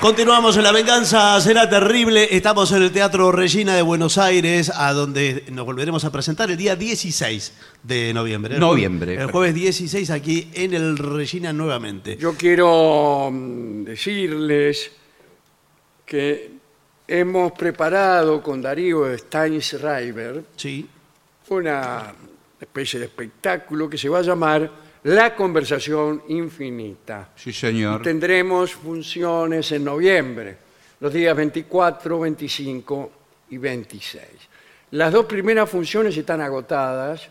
Continuamos en La Venganza Será Terrible. Estamos en el Teatro Regina de Buenos Aires, a donde nos volveremos a presentar el día 16 de noviembre. El Noviembre. jueves- El jueves 16 aquí en el Regina nuevamente. Yo quiero mm, decirles que hemos preparado con Darío Steinsreiber Sí. una especie de espectáculo que se va a llamar La Conversación Infinita. Sí, señor. Tendremos funciones en noviembre, los días 24, 25 y 26. Las dos primeras funciones están agotadas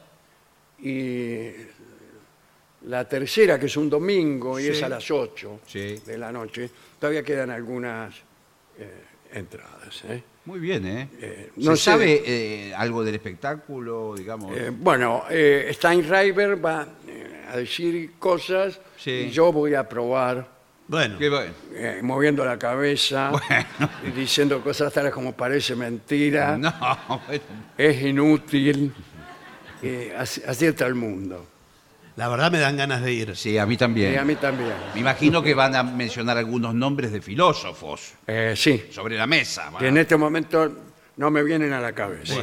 y la tercera, que es un domingo y es a las 8 Sí. de la noche, todavía quedan algunas eh, entradas. ¿eh? Muy bien, ¿eh? Eh, ¿Se no sé- sabe eh, algo del espectáculo, digamos? Eh, bueno, eh, Steinreiber va eh, a decir cosas Sí. y yo voy a probar Bueno. Qué bueno. eh, moviendo la cabeza y diciendo cosas tales como parece mentira, No, bueno. es inútil, eh, así, así está el mundo. La verdad me dan ganas de ir. Sí, a mí Y a también. mí también. Me imagino que van a mencionar algunos nombres de filósofos Eh, sí, sobre la mesa. que en este momento no me vienen a la cabeza.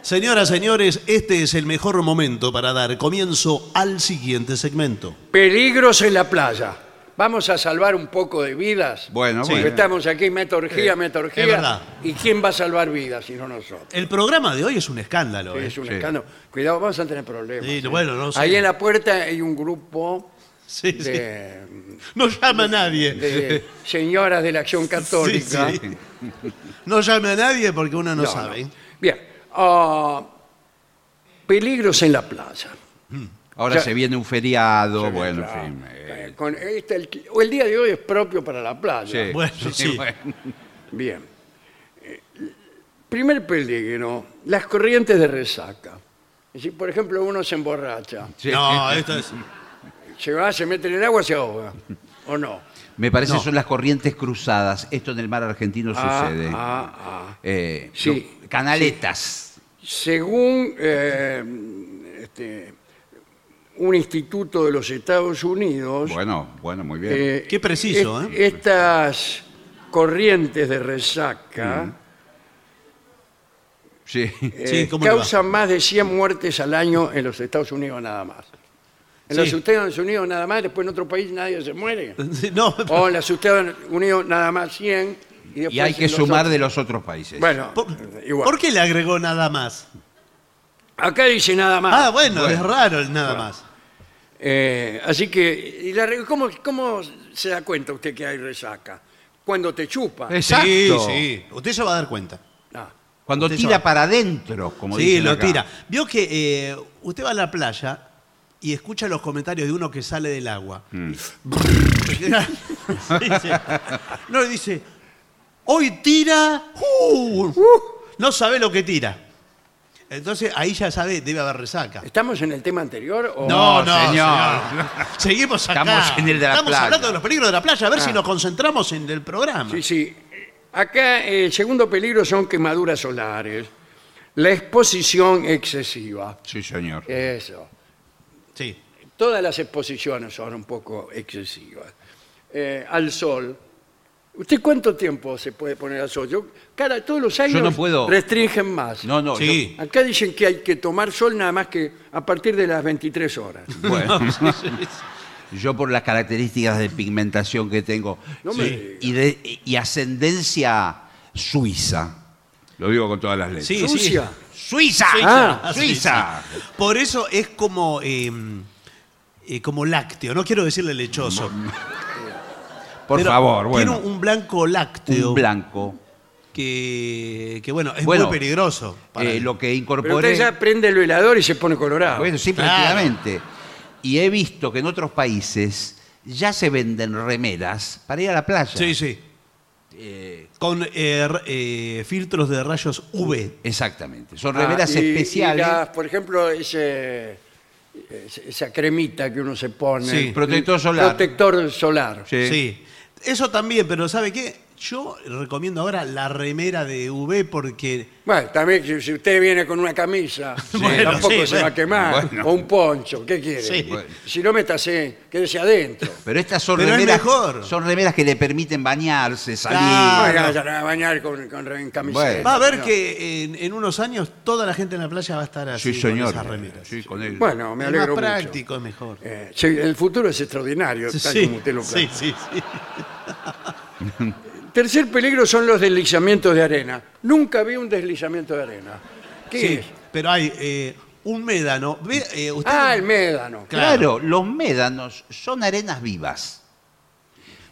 Señoras, señores, este es el mejor momento para dar comienzo al siguiente segmento. Peligros en la playa. Vamos a salvar un poco de vidas. Bueno, Sí. Bueno. estamos aquí, metodología, metodología. es verdad. ¿Y quién va a salvar vidas si no nosotros? El programa de hoy es un escándalo. Sí, ¿eh? es un Sí. escándalo. Cuidado, vamos a tener problemas. Sí, ¿eh? bueno, no sé. Ahí en la puerta hay un grupo Sí, sí. de, No llama a nadie. de señoras de la acción católica. Sí, sí. No llame a nadie porque uno no, No, sabe. no. Bien. ah, peligros en la playa. Ahora Ya- se viene un feriado, bueno, en fin. eh, Eh, con este, el, o el día de hoy es propio para la playa. sí, Bueno, sí. bueno. Bien. Eh, Primer peligro, las corrientes de resaca. Es decir, por ejemplo, uno se emborracha, Sí. No, esto es. se va, se mete en el agua, se ahoga. ¿O no? Me parece No. son las corrientes cruzadas. Esto en el mar argentino Ah, sucede. ah, ah. Eh, Sí, canaletas. Según eh, este, un instituto de los Estados Unidos, Bueno, bueno, muy bien. eh, Qué preciso, est- ¿eh? Estas corrientes de resaca sí. eh, Sí, ¿cómo le va? causan más de 100 muertes al año en los Estados Unidos nada más. En Sí. los Estados Unidos nada más, después en otro país nadie se muere. No, O en los Estados Unidos nada más 100. Y, después Y hay en que los sumar otros- de los otros países. Bueno, ¿Por, igual. ¿por qué le agregó nada más? Acá dice nada más. Ah, bueno, Bueno. es raro el nada más. Eh, así que, y la re- ¿cómo, ¿cómo se da cuenta usted que hay resaca? Cuando te chupa. Exacto. Sí, sí. Usted se va a dar cuenta. Ah, Cuando Usted tira sabe. para adentro, como sí, dicen lo acá. tira. Vio que eh, usted va a la playa y escucha los comentarios de uno que sale del agua. Mm. Sí, sí. No, y dice, hoy tira, uh, no sabe lo que tira. Entonces ahí ya sabe, debe haber resaca. ¿Estamos en el tema anterior? O... No, señor. Seguimos acá. Estamos en el de la Estamos playa. hablando de los peligros de la playa, a ver Ah. si nos concentramos en el programa. Sí, sí. Acá eh, el segundo peligro son quemaduras solares. La exposición excesiva. Sí, señor. Eso. Sí. Todas las exposiciones son un poco excesivas. Eh, al sol. ¿Usted cuánto tiempo se puede poner al sol? Yo, cada, todos los años no puedo. restringen más. No, no. Sí. Acá dicen que hay que tomar sol nada más que a partir de las 23 horas. yo- bueno. Yo por las características de pigmentación que tengo No me sí, diga. y, de, y ascendencia suiza. Lo digo con todas las letras. Sí, sí. Sucia. ¡Suiza! Ah, sí, ¡Suiza! Por eso es como, eh, eh, como lácteo, no quiero decirle lechoso. Por pero favor, bueno. Tiene un blanco lácteo Un blanco. que, que, bueno, es Bueno, muy peligroso. para Eh, él. lo que Pero incorporé. usted ya prende el velador y se pone colorado. Bueno, sí, Claro. prácticamente. Y he visto que en otros países ya se venden remeras para ir a la playa. Sí, sí. Eh, Con eh, r- eh, filtros de rayos UV. exactamente. Son Ah, remeras y- y especiales. las, por ejemplo, ese, ese- esa cremita que uno se pone. Sí. Protector solar. Protector solar. Sí. Sí. Eso también, pero ¿sabe qué? Yo recomiendo ahora la remera de V porque Bueno, también si, si usted viene con una camisa, Bueno, tampoco sí, se va a quemar. Bueno. O un poncho, ¿qué quiere? Sí. Bueno. Si no, métase, quédese adentro. Pero estas son Pero es remeras. mejor. Son remeras que le permiten bañarse, salir. Claro. Vayan a bañar con, con en camiseta. Bueno. va a ver no. que en, en unos años toda la gente en la playa va a estar así Sí, con esas remeras. Sí, con él. Bueno, me es alegro más mucho. práctico, es mejor. Eh, sí, el futuro es extraordinario, tal Sí, como usted lo sí, plantea. sí, sí. Tercer peligro son los deslizamientos de arena. Nunca vi un deslizamiento de arena. ¿Qué Sí, es? Pero hay eh, un médano. Ve, eh, usted- Ah, el médano. Claro, los médanos son arenas vivas.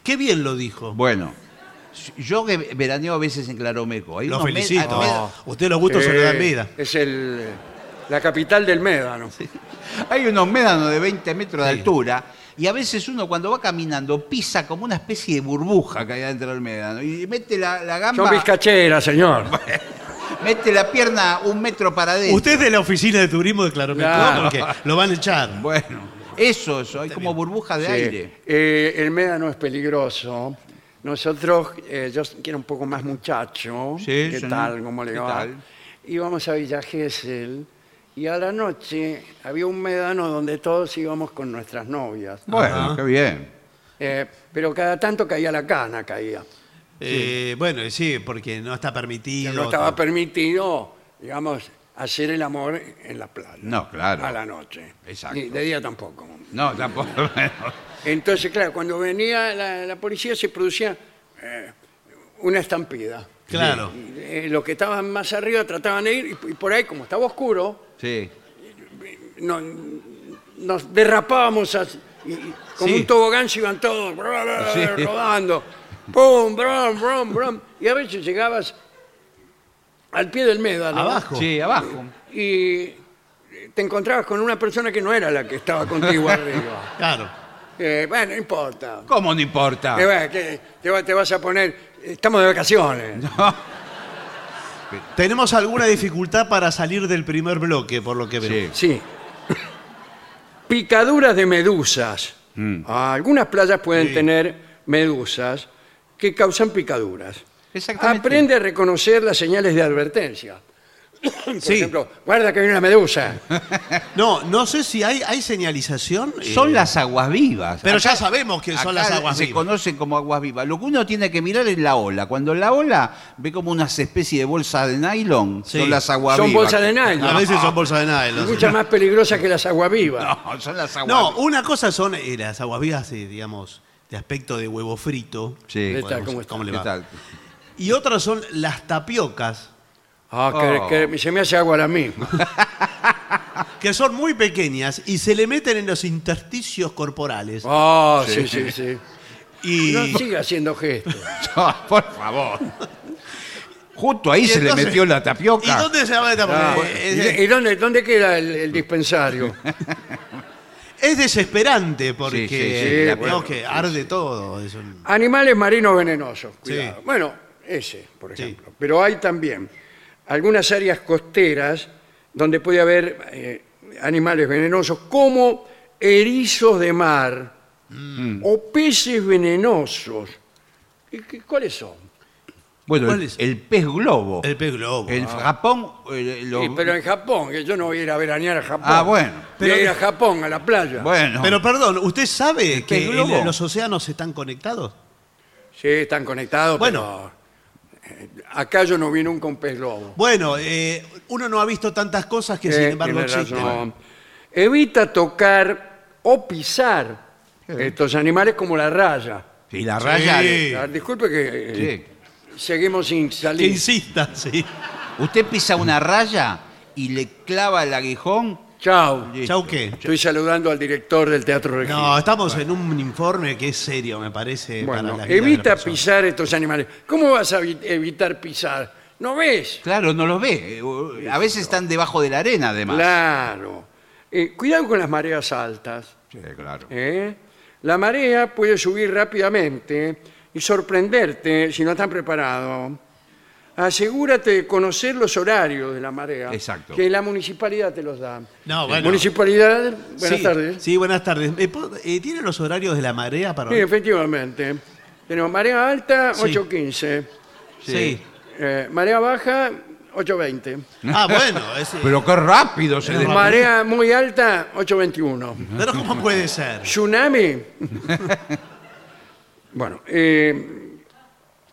Qué bien lo dijo. Bueno, yo que veraneo a veces en Claromeco. Hay Lo unos felicito. hay Oh, médanos- Usted los gustos se le dan Eh, vida. Es el, la capital del médano. Hay unos médanos de 20 metros de altura y a veces uno cuando va caminando pisa como una especie de burbuja que hay dentro del médano y mete la, la gamba, Son vizcacheras, señor. mete la pierna un metro para adentro. Usted es de la oficina de turismo de Clarometro Claro. porque lo van a echar. Bueno, eso, eso, hay como burbuja de Sí. aire. Eh, el médano es peligroso. Nosotros, eh, yo que era un poco más muchacho, Sí, ¿qué señor. tal? ¿Cómo le ¿Qué va? tal? Íbamos a Villa Gesell y a la noche había un médano donde todos íbamos con nuestras novias. Bueno, Ajá. qué bien. Eh, pero cada tanto caía la cana, caía. Eh, bueno, sí, porque no está permitido. No estaba permitido, digamos, hacer el amor en la playa. No, claro. A la noche. Exacto. Ni de día tampoco. No, tampoco. bueno. Entonces, claro, cuando venía la, la policía se producía eh, una estampida. Claro. Eh, los que estaban más arriba trataban de ir y, y por ahí, como estaba oscuro, Sí. no- nos derrapábamos así, y, y como Sí. un tobogán se iban todos bra, bra, bra, Sí. rodando. ¡Pum! Brum, brum, brum. Y a veces llegabas al pie del médano Abajo. Sí, abajo. y te encontrabas con una persona que no era la que estaba contigo arriba. Claro. Eh, bueno, no importa. ¿Cómo no importa? Eh, bueno, que te, va- te vas a poner, estamos de vacaciones. Tenemos alguna dificultad para salir del primer bloque, por lo que veo. Sí. Sí. Picaduras de medusas. Mm. Ah, algunas playas pueden Sí. tener medusas que causan picaduras. Exactamente. Aprende a reconocer las señales de advertencia. Por Sí. ejemplo, guarda que viene una medusa. No, no sé si hay, hay señalización. Son eh, las aguas vivas. Pero ya Acá- sabemos que son acá las aguas se vivas. conocen como aguas vivas. Lo que uno tiene que mirar es la ola. Cuando la ola ve como unas especies de bolsa de nylon, Sí. son las aguas Son vivas. bolsas de nylon. A veces son bolsas de nylon. Muchas más peligrosas que las aguavivas. No, son las aguas No, vivas. una cosa son eh, las aguas vivas, eh, digamos, de aspecto de huevo frito. Sí. ¿Qué tal? ¿Cómo está? ¿cómo le ¿Qué va? tal? Y otras son las tapiocas, Ah, que, Oh. que se me hace agua la misma. que son muy pequeñas y se le meten en los intersticios corporales. Ah, sí, sí, sí. Y No siga haciendo gestos. No, por favor. Justo ahí Y se entonces- le metió la tapioca. ¿Y dónde se va a? Ah, ¿Y, es, y dónde, dónde queda el, el dispensario? es desesperante porque Sí, sí, sí, la bueno, que arde todo. es un- Animales marinos venenosos, cuidado. Sí. Bueno, ese, por Sí. ejemplo. Pero hay también algunas áreas costeras donde puede haber eh, animales venenosos como erizos de mar Mm. o peces venenosos. ¿Y qué- ¿Cuáles son? Bueno, ¿Cuál el, es? el pez globo. El pez globo. En Ah. Japón. eh, lo- Sí, pero en Japón, que yo no voy a ir a veranear a Japón. Ah, bueno. Voy a Pero- ir a Japón, a la playa. Bueno. Pero perdón, ¿usted sabe que pez globo? el- los océanos están conectados? Sí, están conectados, Bueno. pero acá yo no vi nunca un pez globo. Bueno, eh, uno no ha visto tantas cosas que sin Eh, embargo tiene existen. razón. Evita tocar o pisar estos animales como la raya. Y la raya. Sí. Ah, Disculpe que eh, Sí. seguimos sin Que salir. insista, sí. Usted pisa una raya y le clava el aguijón. Chao. ¿Chau qué? Estoy saludando al director del Teatro Regina. No, estamos en un informe que es serio, me parece. bueno, para la vida de la evita pisar estos animales. ¿Cómo vas a evi- evitar pisar? ¿No ves? Claro, no los ve. A veces están debajo de la arena, además. Claro. Eh, cuidado con las mareas altas. Sí, claro. ¿eh? La marea puede subir rápidamente y sorprenderte si no estás preparado. Asegúrate de conocer los horarios de la marea. Exacto. Que la municipalidad te los da. No, bueno. Municipalidad, buenas Sí, tardes. Sí, buenas tardes. Eh, ¿puedo- eh, ¿Tiene los horarios de la marea para Sí, efectivamente. Tenemos marea alta, Sí. 8.15. Sí. Eh, marea baja, 8.20. Ah, bueno. es- Pero qué rápido se desma- Marea muy alta, 8.21. pero ¿cómo puede ser? Tsunami. bueno, eh,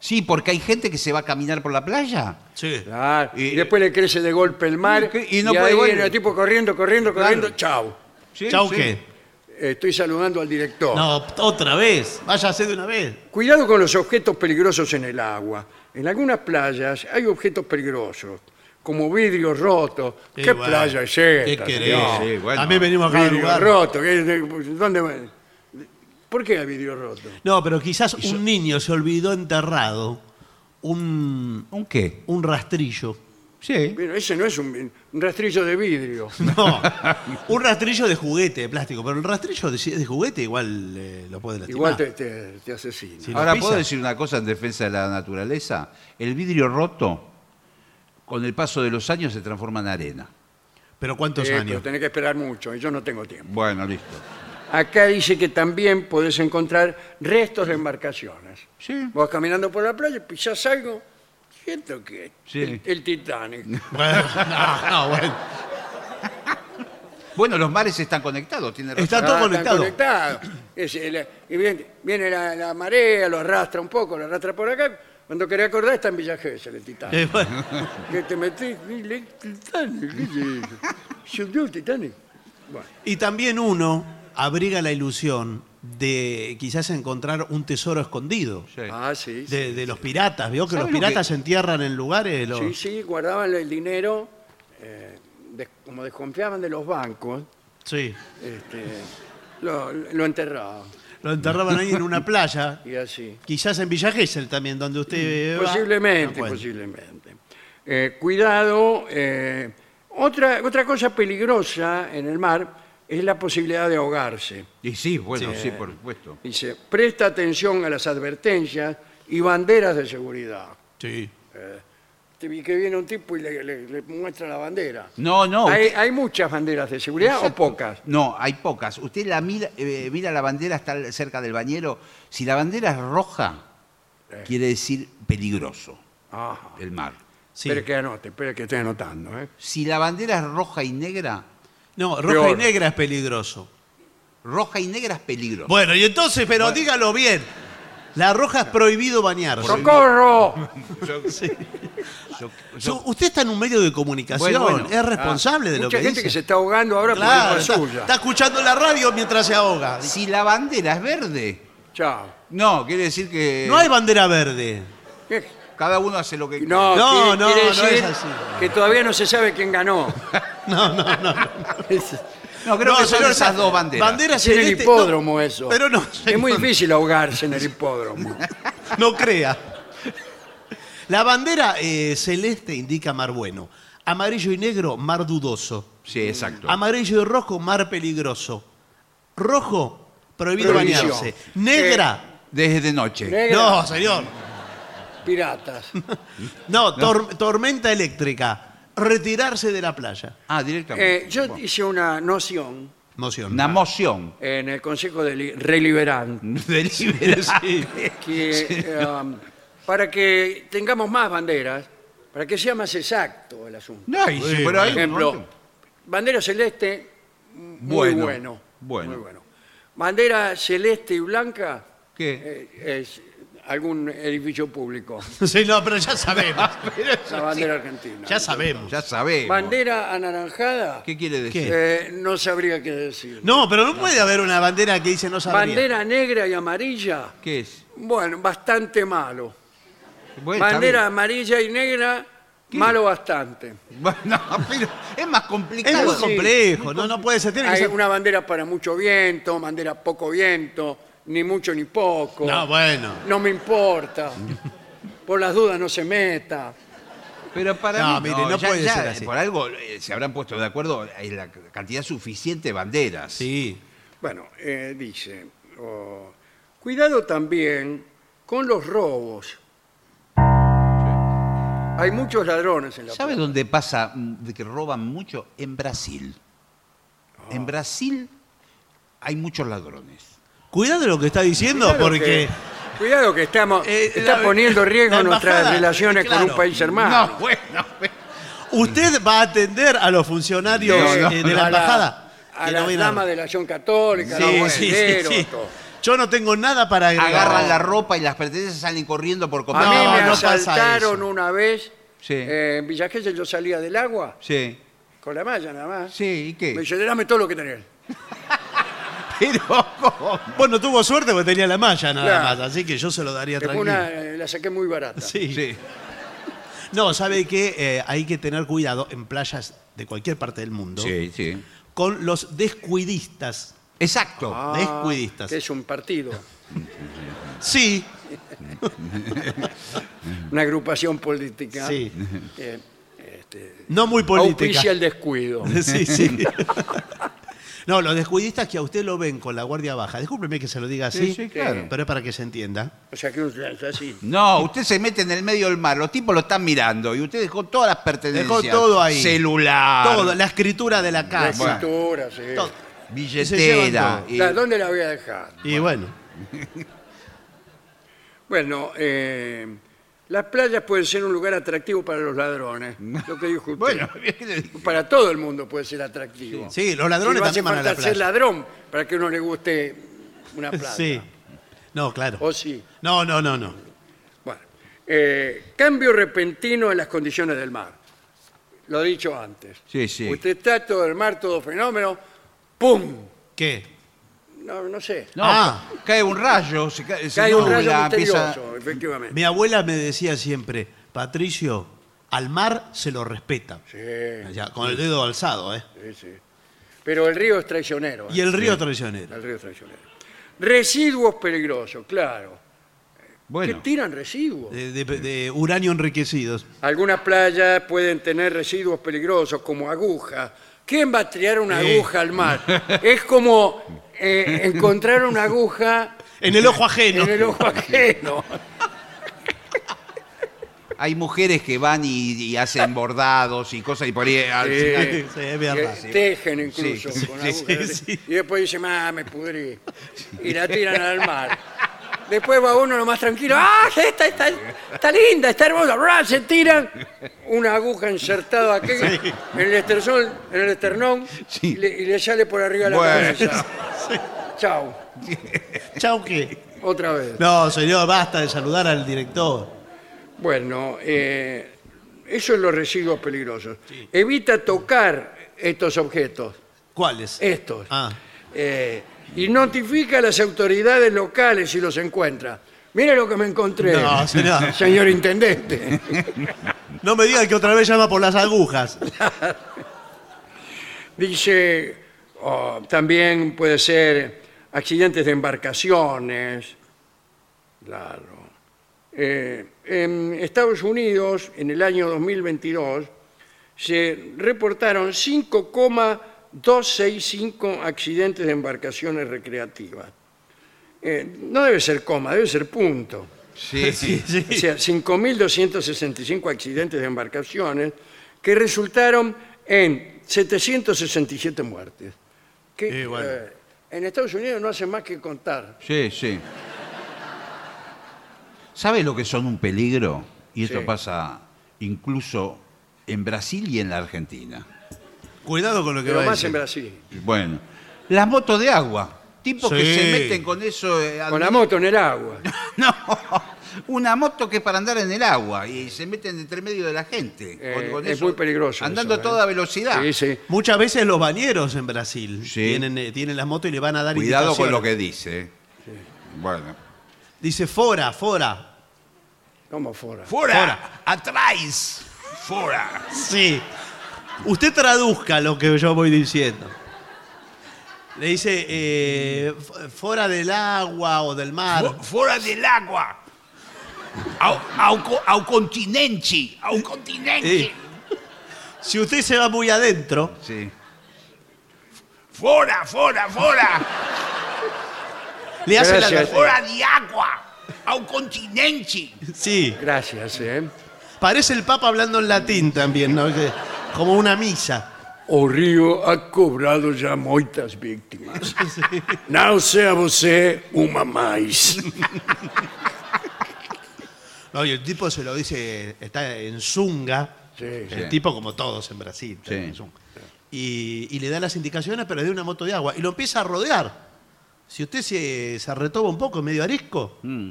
Sí, porque hay gente que se va a caminar por la playa. Sí. claro, y, Y- después le crece de golpe el mar Y- y no y puede ahí volver. viene el tipo corriendo, corriendo, corriendo, chau. Sí, ¿Chau sí. qué? Eh, Estoy saludando al director. No, otra vez. Váyase de una vez. Cuidado con los objetos peligrosos en el agua. En algunas playas hay objetos peligrosos, como vidrios rotos. Sí, ¿Qué bueno. playa es esta? ¿Qué querés? señor? Sí, bueno. También venimos acá al Vidrio lugar. roto. ¿qué- de- ¿Dónde? ¿Por qué hay vidrio roto? No, pero quizás un niño se olvidó enterrado un, ¿Un qué? un rastrillo. Sí. Bueno, ese no es un, un rastrillo de vidrio. No, un rastrillo de juguete, de plástico. Pero el rastrillo de, si es de juguete igual eh, lo puede lastimar. Igual te, te- te asesina. Lo Ahora, pisa. ¿puedo decir una cosa en defensa de la naturaleza? El vidrio roto, con el paso de los años, se transforma en arena. Pero ¿cuántos Eh, pero años? tenés que esperar mucho y yo no tengo tiempo. Bueno, listo. Acá dice que también podés encontrar restos de embarcaciones. Sí. Vas caminando por la playa, pisás algo, siento que Sí. el, el Titanic. Bueno, no, no, bueno. Bueno, los mares están conectados, tiene razón. Está todo Ah, están conectado. conectados. Es el- y viene, viene la, la marea, lo arrastra un poco, lo arrastra por acá. Cuando querés acordar está en Villa Gesell, el Titanic. Eh, bueno. Que te metís, y le- Titanic, ¿qué es eso? ¿Se hundió el Titanic? Bueno, Y también uno abriga la ilusión de quizás encontrar un tesoro escondido. Sí. ah, sí. sí. De, de los piratas. ¿Vio que ¿Sabe los lo piratas que- se entierran en lugares? los- Sí, sí, guardaban el dinero, eh, como desconfiaban de los bancos, Sí. este, lo, lo enterraban. Lo enterraban ahí en una playa. Y así. Quizás en Villa Gesell también, donde usted. Posiblemente, Ah, posiblemente. Eh, cuidado. eh, otra, otra cosa peligrosa en el mar es la posibilidad de ahogarse. Y sí, bueno, Sí. por supuesto. Dice, presta atención a las advertencias y banderas de seguridad. Sí. Te vi que viene un tipo y le, le- le muestra la bandera. No, no. ¿Hay, hay muchas banderas de seguridad o pocas? No, hay pocas. Usted la mira, eh, mira la bandera, está cerca del bañero. Si la bandera es roja, Eh. quiere decir peligroso Ajá. el mar. Sí. Espere que anote, espere que estoy anotando. ¿eh? Si la bandera es roja y negra, No, roja Peor. y negra es peligroso. roja y negra es peligroso. Bueno, y entonces, pero dígalo bien. La roja es prohibido bañarse. ¡Socorro! Yo- Su- usted está en un medio de comunicación, Bueno, bueno. es responsable de lo Mucha que gente dice. que se está ahogando ahora Claro, por está, culpa suya. está escuchando la radio mientras se ahoga. si la bandera es verde, Chao. no, quiere decir que No hay bandera verde. ¿Qué? cada uno hace lo que No, No, quiere, no, quiere no decir es así. que todavía no se sabe quién ganó. No, no, no. No, creo No, que son señor, esas esa- dos banderas. Bandera es en el celeste- hipódromo no, eso. Pero no, es muy difícil ahogarse en el hipódromo. No crea. La bandera eh, celeste indica mar bueno. Amarillo y negro, mar dudoso. Sí, exacto. Amarillo y rojo, mar peligroso. Rojo, prohibido Prohibición. bañarse. Negra, Desde de noche. Negra, no, señor. piratas. No, tor- tormenta eléctrica. Retirarse de la playa. Ah, directamente. Eh, yo hice una noción Moción. Una moción. en el Consejo de Li- Reliberante Sí. que um, para que tengamos más banderas, para que sea más exacto el asunto. No, y sí, Sí, pero Por hay un ejemplo, bandera celeste, muy Bueno, bueno. bueno. muy bueno. Bandera celeste y blanca ¿Qué? eh, es algún edificio público. Sí, no, pero ya sabemos. La bandera argentina. Ya sabemos. Ya sabemos. Bandera anaranjada, ¿Qué quiere decir? ¿Qué? eh, no sabría qué decir. No, pero no puede haber una bandera que dice no sabría. Bandera negra y amarilla, ¿Qué es? bueno, bastante malo. Bueno, está Bandera amarilla y negra, malo bastante. Bueno, pero es más Es complicado. muy Sí. complejo, no, no puede ser. Tiene que Hay ser. una bandera para mucho viento, bandera poco viento, ni mucho ni poco. No, bueno. No me importa. Por las dudas no se meta. Pero para No, mí, mire, no ya- puede ya, ser así. Por algo eh, se habrán puesto de acuerdo en la cantidad suficiente de banderas. Sí. Bueno, eh, dice, oh, cuidado también con los robos. Hay muchos ladrones en la ¿Sabe dónde pasa mm, de que roban mucho? En Brasil. En Brasil hay muchos ladrones. Cuidado lo que está diciendo Cuidado porque. Cuidado que estamos Eh, está la- poniendo en riesgo la nuestras relaciones con un país hermano. No, bueno. ¿Usted va a atender a los funcionarios No, no, eh, de la a embajada? A Que la no dama de la acción católica, Sí, los sí, sí, banderos, sí. todo. Yo no tengo nada para agregar. Agarran la ropa y las pertenencias salen corriendo por A mí me no pasa asaltaron eso. una vez Sí. eh, en Villa Gesell, yo salía del agua Sí. con la malla nada más. Sí, ¿y Me qué? dice, dame todo lo que tenés. Pero, ¿cómo? Bueno, tuvo suerte porque tenía la malla nada Claro. más, así que yo se lo daría tranquilo. una, eh, la saqué muy barata. Sí. Sí. No, sabe que hay que tener cuidado en playas de cualquier parte del mundo Sí, sí. con los descuidistas. Exacto. Ah, descuidistas. que es un partido, Sí, una agrupación política. sí. eh, este, No muy política. auspicia el descuido. Sí, sí. No, los descuidistas que a usted lo ven con la guardia baja, discúlpeme que se lo diga así, Sí, sí, claro. pero es para que se entienda. O sea que uno es así. No, usted se mete en el medio del mar, los tipos lo están mirando y usted dejó todas las pertenencias. Dejó todo ahí. Celular. Todo, la escritura de la La casa. escritura, sí. todo. Billetera. Se llevan y- La- ¿Dónde la voy a dejar? Y bueno, Bueno, eh, las playas pueden ser un lugar atractivo para los ladrones. Lo que dijo usted. Bueno, para todo el mundo puede ser atractivo. sí, los ladrones Si no hace también van a falta la ser playa. ladrón para que uno le guste una playa. Sí. No, claro. ¿O sí? No, no, no, no. Bueno, eh, cambio repentino en las condiciones del mar. Lo he dicho antes. Sí, sí. Usted está todo el mar, todo fenómeno, ¡pum! ¿Qué? No, no sé. No, Ah. cae un rayo, se cae, se Cae un rayo nubla, misterioso, empieza- efectivamente. Mi abuela me decía siempre, Patricio, al mar se lo respeta. Sí, Ya, con el dedo alzado, ¿eh? sí, sí. Pero el río es traicionero. ¿eh? Y el río traicionero. El río es traicionero. Residuos peligrosos, claro. Bueno, ¿Qué tiran residuos? De, de- de uranio enriquecidos. Algunas playas pueden tener residuos peligrosos como agujas. ¿Quién va a tirar una Sí. aguja al mar? Es como eh, encontrar una aguja En el ojo ajeno. en el ojo ajeno. hay mujeres que van y, y hacen bordados y cosas y por ahí al Sí. final- Sí, es verdad. Que tejen incluso Sí, con sí, agujas. sí, sí. Y después dicen, ah, me pudrí. Y la tiran al mar. Después va uno nomás tranquilo, ah, esta está, está linda, está hermosa. ¡Bra! Se tiran una aguja insertada aquí en el esternón, en el esternón Sí. y, le, y le sale por arriba la Bueno. cabeza. Chau. Chau, ¿qué? Otra vez. No, señor, basta de saludar al director. Bueno, eh, eso es los residuos peligrosos. Evita tocar estos objetos, ¿Cuáles? estos. Ah, Eh, y notifica a las autoridades locales si los encuentra. Mire lo que me encontré, No, señor. señor intendente. no me diga que otra vez llama por las agujas. Dice, oh, también puede ser accidentes de embarcaciones. Claro. Eh, en Estados Unidos, en el año 2022, se reportaron 5,265 accidentes de embarcaciones recreativas. Eh, no debe ser coma, debe ser punto. Sí, sí. sí. O sea, 5.265 accidentes de embarcaciones que resultaron en 767 muertes. Que, Y bueno. eh, en Estados Unidos no hacen más que contar. Sí, sí. ¿Sabe lo que son un peligro? Y esto Sí. pasa incluso en Brasil y en la Argentina. Cuidado con lo que Pero va a más en. Brasil. Bueno, las motos de agua. Tipos que Sí. se meten con eso. eh, Con la moto en el agua. No, una moto que es para andar en el agua y se meten entre medio de la gente. Eh, con- con es eso, muy peligroso. Andando eso, a ¿eh? toda velocidad. Sí, sí. Muchas veces los bañeros en Brasil Sí. tienen, eh, tienen las motos y le van a dar Cuidado con indicaciones. lo que dice. eh. Bueno. Dice, fora, fora. ¿Cómo fuera? ¡Fuera! ¡Atrás! ¡Fuera! Sí. Usted traduzca lo que yo voy diciendo. Le dice, eh, fuera del agua o del mar. Fu- ¡Fuera del agua! ¡Au, au, au continente! ¡Au continente! Sí. Si usted se va muy adentro, Sí. ¡Fuera, fuera, fuera! le hace la... Gracias. ¡Fuera de agua! ¡Au continente! Sí. Gracias, ¿eh? Parece el Papa hablando en latín también, ¿no? Como una misa. O río ha cobrado ya moitas víctimas. Não sea você uma mais. No, y el tipo se lo dice, está en zunga. Sí, el sí. tipo como todos en Brasil. está Sí. en zunga. Y, y le da las indicaciones, pero es de una moto de agua. Y lo empieza a rodear. Si usted se, se retoba un poco, medio arisco, Mm.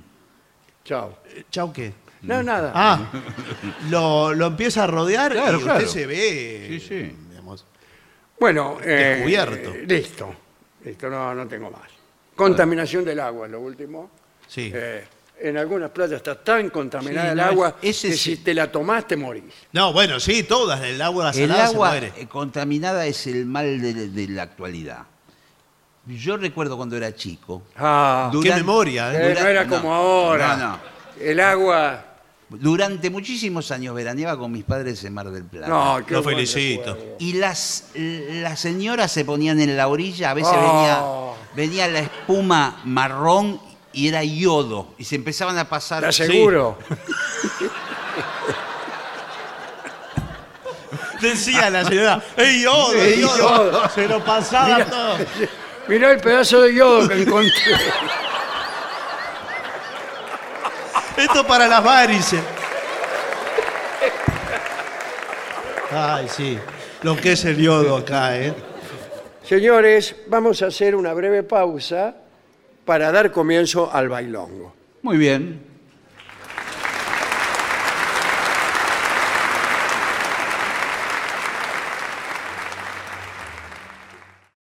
Chao. eh, chau qué. No, nada. Ah, lo, lo empieza a rodear Claro, y usted claro. se ve. Sí, sí. digamos, Bueno, eh, Descubierto. eh, listo. Listo, no, no tengo más. Contaminación del agua, lo último. sí. Eh, en algunas playas está tan contaminada Sí, el no, agua ese que sí. si te la tomás te morís. No, bueno, sí, todas. El agua El salada se agua muere. eh, contaminada es el mal de, de la actualidad. Yo recuerdo cuando era chico. Ah, Qué memoria, ¿eh? eh, no era no, como ahora. no, no. El agua. Durante muchísimos años veraneaba con mis padres en Mar del Plata. No, qué Lo felicito. recuerdo. Y las, las señoras se ponían en la orilla, a veces Oh. venía, venía la espuma marrón y era yodo. Y se empezaban a pasar. Te aseguro. Decía la señora, ¡Ey, yodo, ey, yodo! yodo. Se lo pasaba Mira. todo. Mirá el pedazo de yodo que encontré. Esto para las varices. Ay, sí. Lo que es el yodo acá, ¿eh? Señores, vamos a hacer una breve pausa para dar comienzo al bailongo. Muy bien.